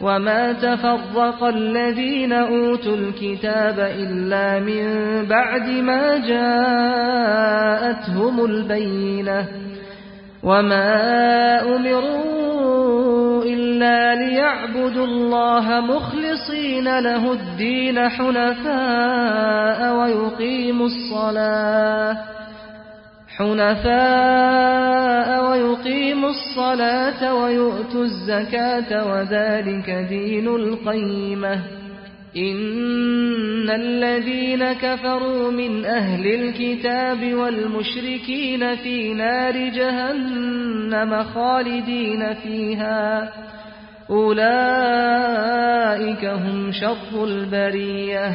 وما تفرق الذين أوتوا الكتاب إلا من بعد ما جاءتهم البينة وما أمروا إلا ليعبدوا الله مخلصين له الدين حنفاء ويقيموا الصلاة حنفاء ويقيموا الصلاة ويؤتوا الزكاة وذلك دين القيمة. إن الذين كفروا من أهل الكتاب والمشركين في نار جهنم خالدين فيها. أولئك هم شر البرية.